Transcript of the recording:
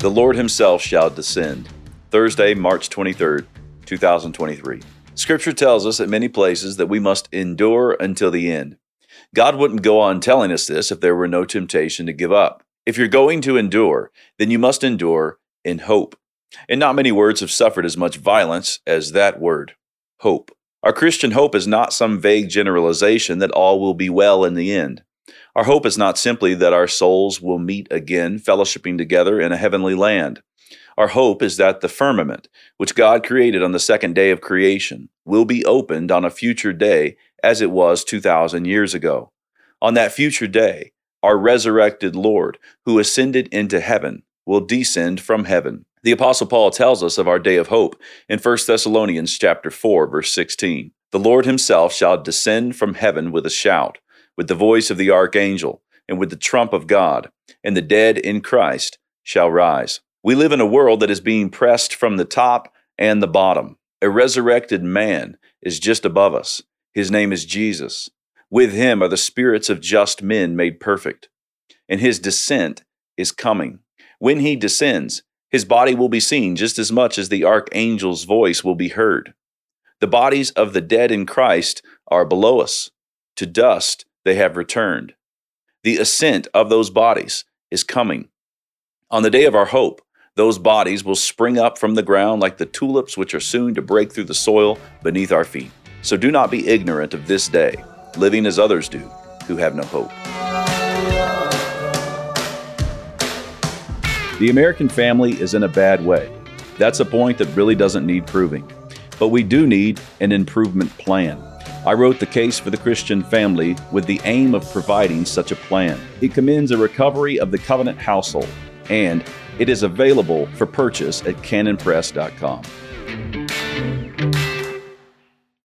The Lord Himself shall descend. Thursday, March 23rd, 2023. Scripture tells us at many places that we must endure until the end. God wouldn't go on telling us this if there were no temptation to give up. If you're going to endure, then you must endure in hope. And not many words have suffered as much violence as that word, hope. Our Christian hope is not some vague generalization that all will be well in the end. Our hope is not simply that our souls will meet again, fellowshipping together in a heavenly land. Our hope is that the firmament, which God created on the second day of creation, will be opened on a future day as it was 2,000 years ago. On that future day, our resurrected Lord, who ascended into heaven, will descend from heaven. The apostle Paul tells us of our day of hope in 1 Thessalonians chapter 4 verse 16. The Lord himself shall descend from heaven with a shout with the voice of the archangel, and with the trump of God, and the dead in Christ shall rise. We live in a world that is being pressed from the top and the bottom. A resurrected man is just above us. His name is Jesus. With him are the spirits of just men made perfect. And his descent is coming. When he descends, his body will be seen just as much as the archangel's voice will be heard. The bodies of the dead in Christ are below us. To dust they have returned. The ascent of those bodies is coming. On the day of our hope, those bodies will spring up from the ground like the tulips which are soon to break through the soil beneath our feet. So do not be ignorant of this day, living as others do, who have no hope. The American family is in a bad way. That's a point that really doesn't need proving. But we do need an improvement plan. I wrote The Case for the Christian Family with the aim of providing such a plan. It commends a recovery of the covenant household, and it is available for purchase at canonpress.com.